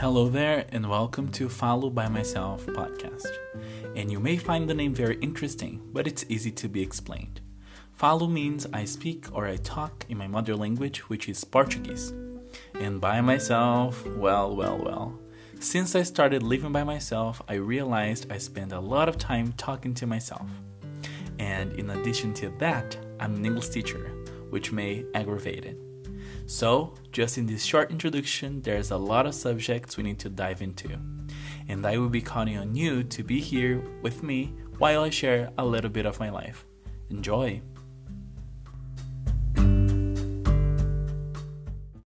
Hello there, and welcome to Falo by Myself podcast. And you may find the name very interesting, but it's easy to be explained. Falo means I speak or I talk in my mother language, which is Portuguese. And by myself, well, well, well. Since I started living by myself, I realized I spend a lot of time talking to myself. And in addition to that, I'm an English teacher, which may aggravate it. So, just in this short introduction, there's a lot of subjects we need to dive into. And I will be counting on you to be here with me while I share a little bit of my life. Enjoy!